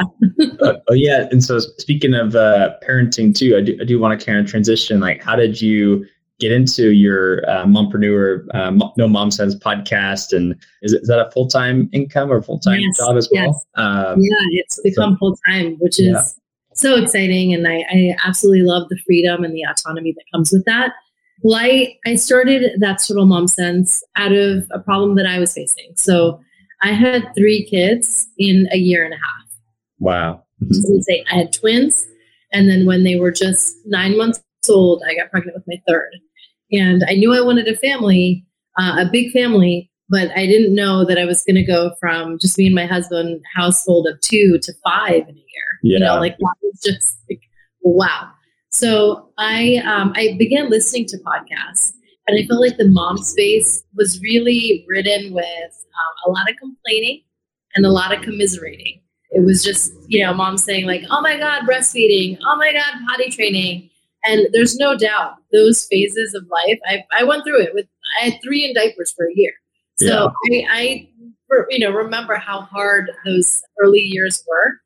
*laughs* oh, oh, yeah, and so speaking of uh, parenting too, I do I do want to kind of transition. Like, how did you get into your uh, mompreneur uh, no mom sense podcast and is, it, is that a full-time income or full-time yes, job as well yes. um, yeah it's become so, full-time which is yeah. so exciting and I, I absolutely love the freedom and the autonomy that comes with that well i, I started that total mom sense out of a problem that i was facing so I had three kids in a year and a half. Wow. So say I had twins. And then when they were just nine months old, I got pregnant with my third. And I knew I wanted a family, uh, a big family, but I didn't know that I was going to go from just me and my husband household of two to five in a year. Yeah. You know, like that was just like, wow. So I, um, I began listening to podcasts and I felt like the mom space was really ridden with um, a lot of complaining and a lot of commiserating. It was just, you know, mom saying like, oh my God, breastfeeding. Oh my God, potty training and there's no doubt those phases of life, I, I went through it with, I had three in diapers for a year. So yeah. I, I, you know, remember how hard those early years were.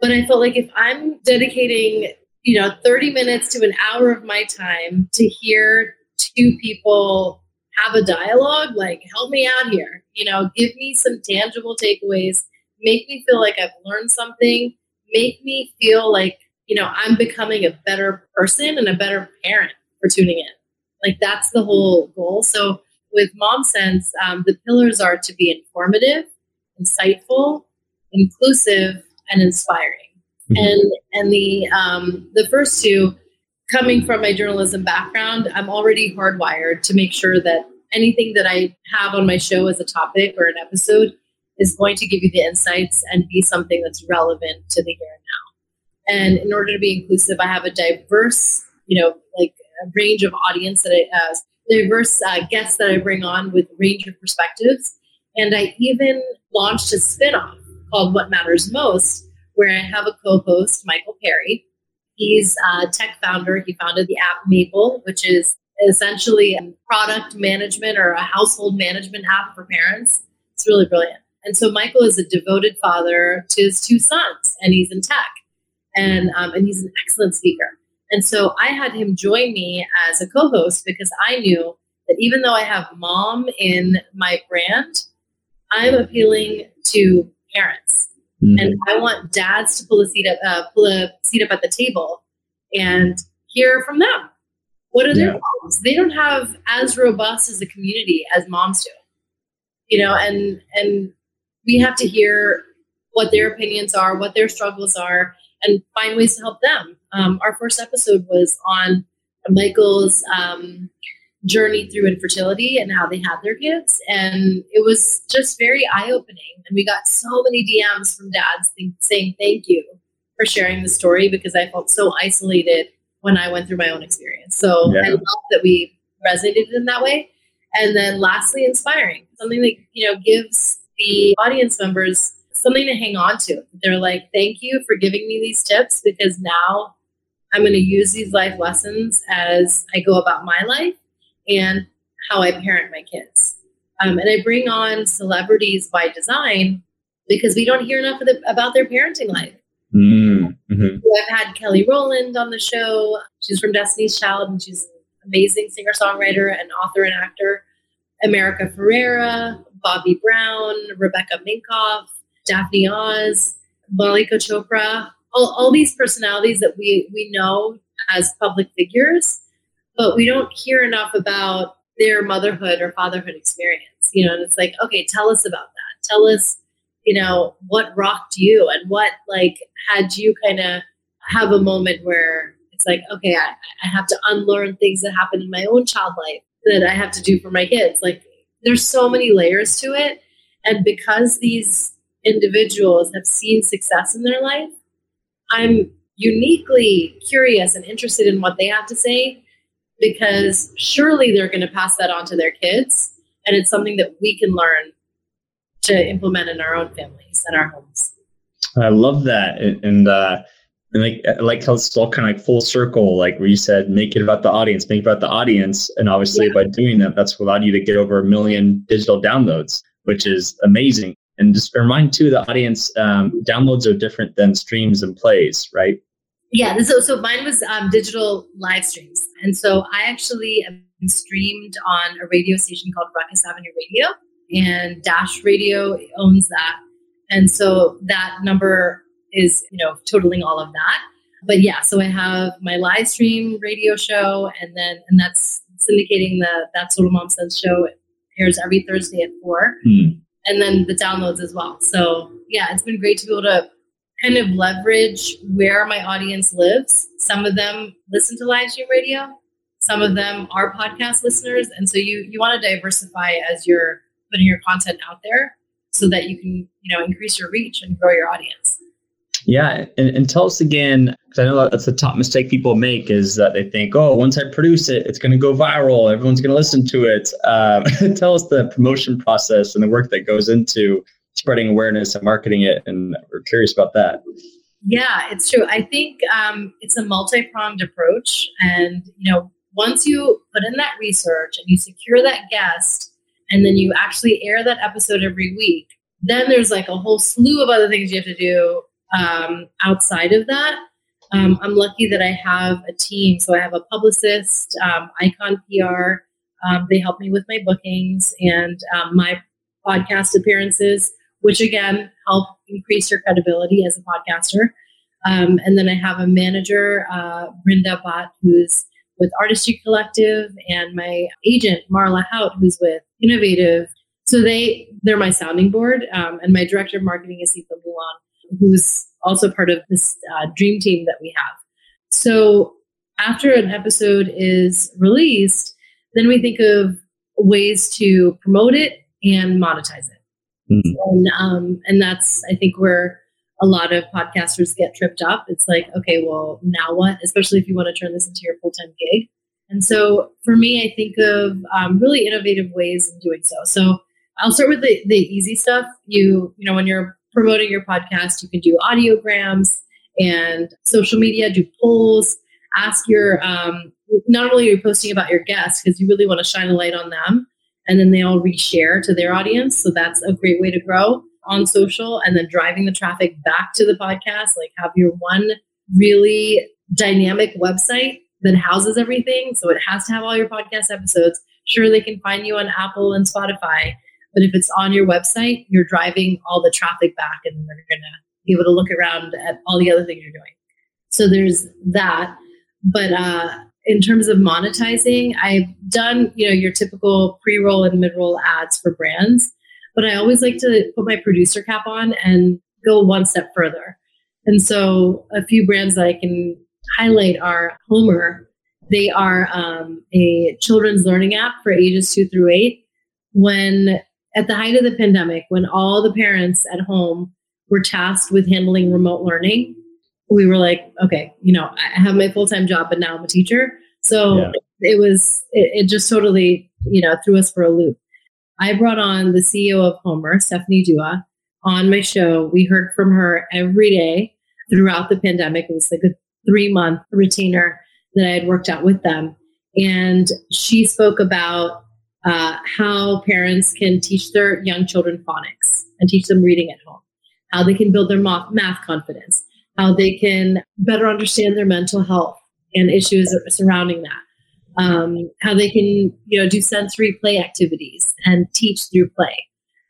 But I felt like if I'm dedicating, you know, 30 minutes to an hour of my time to hear two people have a dialogue, like help me out here, you know, give me some tangible takeaways, make me feel like I've learned something, make me feel like you know, I'm becoming a better person and a better parent for tuning in. Like that's the whole goal. So with Mom Sense, um, the pillars are to be informative, insightful, inclusive, and inspiring. Mm-hmm. And and the um, the first two, coming from my journalism background, I'm already hardwired to make sure that anything that I have on my show as a topic or an episode is going to give you the insights and be something that's relevant to the here and now. And in order to be inclusive, I have a diverse, you know, like a range of audience that I, uh, diverse uh, guests that I bring on with range of perspectives. And I even launched a spinoff called What Matters Most, where I have a co-host, Michael Perry. He's a tech founder. He founded the app Maple, which is essentially a product management or a household management app for parents. It's really brilliant. And so Michael is a devoted father to his two sons, and he's in tech and um, and he's an excellent speaker. And so I had him join me as a co-host because I knew that even though I have mom in my brand, I'm appealing to parents, mm-hmm. and I want dads to pull a seat up, uh, pull a seat up at the table, and hear from them. What are their yeah. problems? They don't have as robust as a community as moms do, you know, and and we have to hear what their opinions are, what their struggles are, and find ways to help them. Um, our first episode was on Michael's um, journey through infertility and how they had their kids. And it was just very eye opening. And we got so many DMs from dads think, saying thank you for sharing the story because I felt so isolated when I went through my own experience. So yeah. I love that we resonated in that way. And then lastly, inspiring something that, you know, gives the audience members something to hang on to. They're like, thank you for giving me these tips because now I'm going to use these life lessons as I go about my life and how I parent my kids. Um, and I bring on celebrities by design because we don't hear enough the, about their parenting life. Mm-hmm. I've had Kelly Rowland on the show. She's from Destiny's Child and she's an amazing singer songwriter and author and actor. America Ferrera, Bobbi Brown, Rebecca Minkoff, Daphne Oz, Malika Chopra, all, all these personalities that we, we know as public figures, but we don't hear enough about their motherhood or fatherhood experience. You know, and it's like, okay, tell us about that. Tell us, you know, what rocked you and what like had you kind of have a moment where it's like, okay, I, I have to unlearn things that happened in my own child life that I have to do for my kids. Like there's so many layers to it. And because these individuals have seen success in their life, I'm uniquely curious and interested in what they have to say because surely they're going to pass that on to their kids. And it's something that we can learn to implement in our own families and our homes. I love that. And, uh, and like, like how it's all kind of like full circle, like where you said, make it about the audience, make it about the audience. And obviously yeah. by doing that, that's allowed you to get over a million digital downloads, which is amazing. And just remind too the audience, um, downloads are different than streams and plays, right? Yeah. So, so mine was um, digital live streams, and so I actually streamed on a radio station called Ruckus Avenue Radio, and Dash Radio owns that, and so that number is you know totaling all of that. But yeah, so I have my live stream radio show, and then and that's syndicating the That's Total Mom Sense show. It airs every Thursday at four. Hmm and then the downloads as well. So yeah, it's been great to be able to kind of leverage where my audience lives. Some of them listen to live stream radio. Some of them are podcast listeners, and so you you want to diversify as you're putting your content out there, so that you can you know increase your reach and grow your audience. Yeah, and, and tell us again, because I know that's the top mistake people make is that they think, oh, once I produce it, it's going to go viral, everyone's going to listen to it. Um, *laughs* tell us the promotion process and the work that goes into spreading awareness and marketing it, and we're curious about that. Yeah, it's true. I think um, it's a multi-pronged approach, and you know, once you put in that research and you secure that guest, and then you actually air that episode every week, then there's like a whole slew of other things you have to do um, outside of that. Um, I'm lucky that I have a team. So I have a publicist, um, Icon PR. Um, they help me with my bookings and um, my podcast appearances, which again help increase your credibility as a podcaster. Um, and then I have a manager, uh, Brenda Bott, who's with Artistry Collective, and my agent, Marla Hout, who's with Innovative. So they they're my sounding board, and my director of marketing is Ethan Milan who's also part of this uh, dream team that we have. So after an episode is released, then we think of ways to promote it and monetize it. Mm-hmm. And um, and that's I think where a lot of podcasters get tripped up. It's like, okay, well, now what? Especially if you want to turn this into your full time gig. And so for me, I think of um, really innovative ways in doing so. So I'll start with the, the easy stuff. You you know when you're promoting your podcast, you can do audiograms and social media, do polls, ask your, um, not only are you posting about your guests, because you really want to shine a light on them, and then they all reshare to their audience. So that's a great way to grow on social and then driving the traffic back to the podcast. Like have your one really dynamic website that houses everything. So it has to have all your podcast episodes. Sure, they can find you on Apple and Spotify, but if it's on your website, you're driving all the traffic back and they're going to be able to look around at all the other things you're doing. So there's that. But uh, in terms of monetizing, I've done, you know, your typical pre-roll and mid-roll ads for brands, but I always like to put my producer cap on and go one step further. And so a few brands that I can highlight are Homer. They are um, a children's learning app for ages two through eight. When at the height of the pandemic, when all the parents at home were tasked with handling remote learning, we were like, okay, you know, I have my full time job, but now I'm a teacher. So yeah. it was, it, it, just totally, you know, threw us for a loop. I brought on the CEO of Homer, Stephanie Dua, on my show. We heard from her every day throughout the pandemic. It was like a three month retainer that I had worked out with them. And she spoke about uh, how parents can teach their young children phonics and teach them reading at home, how they can build their math confidence, how they can better understand their mental health and issues surrounding that, um, how they can you know do sensory play activities and teach through play.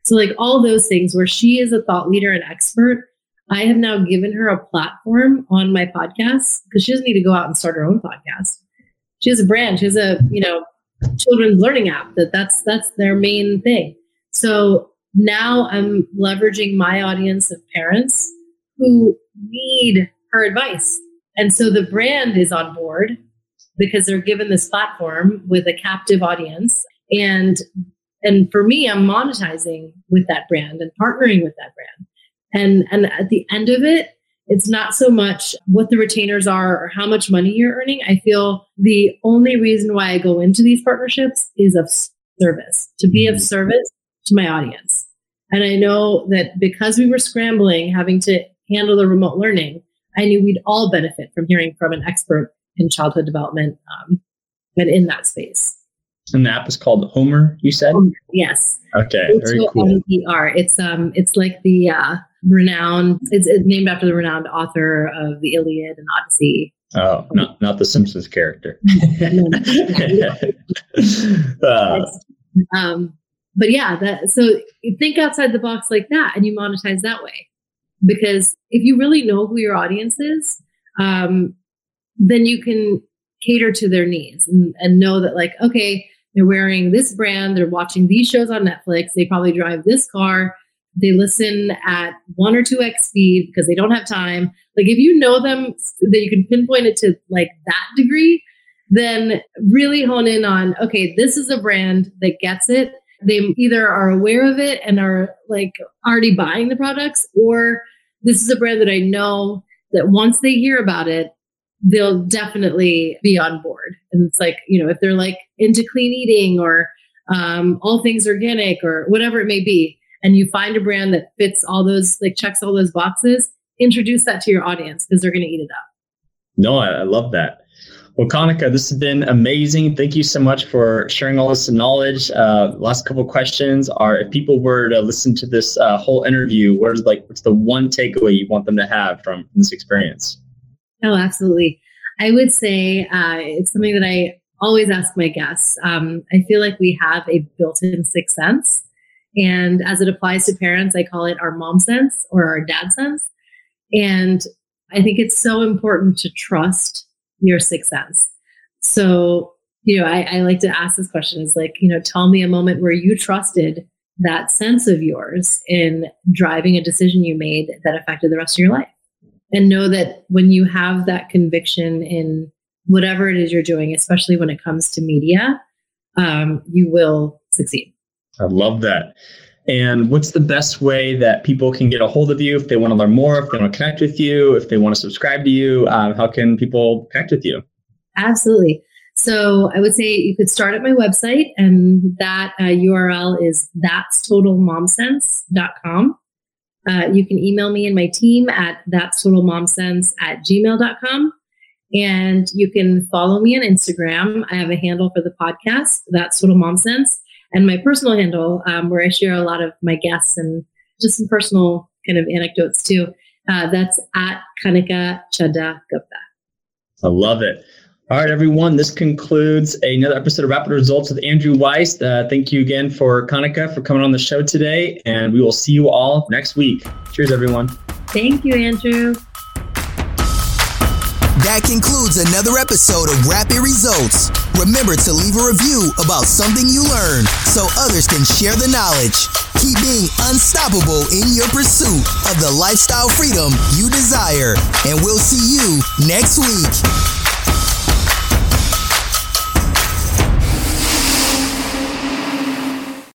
So like all those things where she is a thought leader and expert. I have now given her a platform on my podcast because she doesn't need to go out and start her own podcast. She has a brand. She has a, you know, children's learning app that that's that's their main thing. So now i'm leveraging my audience of parents who need her advice. And so the brand is on board because they're given this platform with a captive audience. And and for me i'm monetizing with that brand and partnering with that brand. And and at the end of it it's not so much what the retainers are or how much money you're earning. I feel the only reason why I go into these partnerships is of service, to be of mm-hmm. service to my audience. And I know that because we were scrambling, having to handle the remote learning, I knew we'd all benefit from hearing from an expert in childhood development um, and in that space. And the app is called Homer, you said? Yes. Okay, very cool. It's um, it's like the uh, renowned. It's, it's named after the renowned author of the Iliad and Odyssey. Oh, not not the Simpsons character. *laughs* *laughs* uh. um, but yeah, that so think outside the box like that, and you monetize that way. Because if you really know who your audience is, um, then you can cater to their needs and, and know that like, okay, they're wearing this brand, they're watching these shows on Netflix, they probably drive this car, they listen at one or two X speed because they don't have time. Like if you know them that you can pinpoint it to like that degree, then really hone in on, okay, this is a brand that gets it. They either are aware of it and are like already buying the products, or this is a brand that I know that once they hear about it, they'll definitely be on board. And it's like, you know, if they're like into clean eating or um, all things organic or whatever it may be, and you find a brand that fits all those, like checks all those boxes, introduce that to your audience because they're going to eat it up. No, I, I love that. Well, Kanika, this has been amazing. Thank you so much for sharing all this knowledge. Uh, last couple questions are: If people were to listen to this uh, whole interview, what is like what's the one takeaway you want them to have from, this experience? Oh, absolutely. I would say uh, it's something that I always ask my guests. Um, I feel like we have a built-in sixth sense, and as it applies to parents, I call it our mom sense or our dad sense. And I think it's so important to trust your sixth sense. So, you know, I, I like to ask this question is like, you know, tell me a moment where you trusted that sense of yours in driving a decision you made that affected the rest of your life. And know that when you have that conviction in whatever it is you're doing, especially when it comes to media, um, you will succeed. I love that. And what's the best way that people can get a hold of you if they want to learn more, if they want to connect with you, if they want to subscribe to you? Um, how can people connect with you? Absolutely. So I would say you could start at my website, and that uh, URL is that's totalmomsense.com. Uh, you can email me and my team at that's totalmomsense at gmail.com. And you can follow me on Instagram. I have a handle for the podcast, that's total mom sense and my personal handle, um, where I share a lot of my guests and just some personal kind of anecdotes too. Uh, that's at Kanika Chadda Gupta. I love it. All right, everyone. This concludes another episode of Rapid Results with Andrew Weiss. Uh, thank you again for Kanika for coming on the show today, and we will see you all next week. Cheers, everyone. Thank you, Andrew. That concludes another episode of Rapid Results. Remember to leave a review about something you learned so others can share the knowledge. Keep being unstoppable in your pursuit of the lifestyle freedom you desire, and we'll see you next week.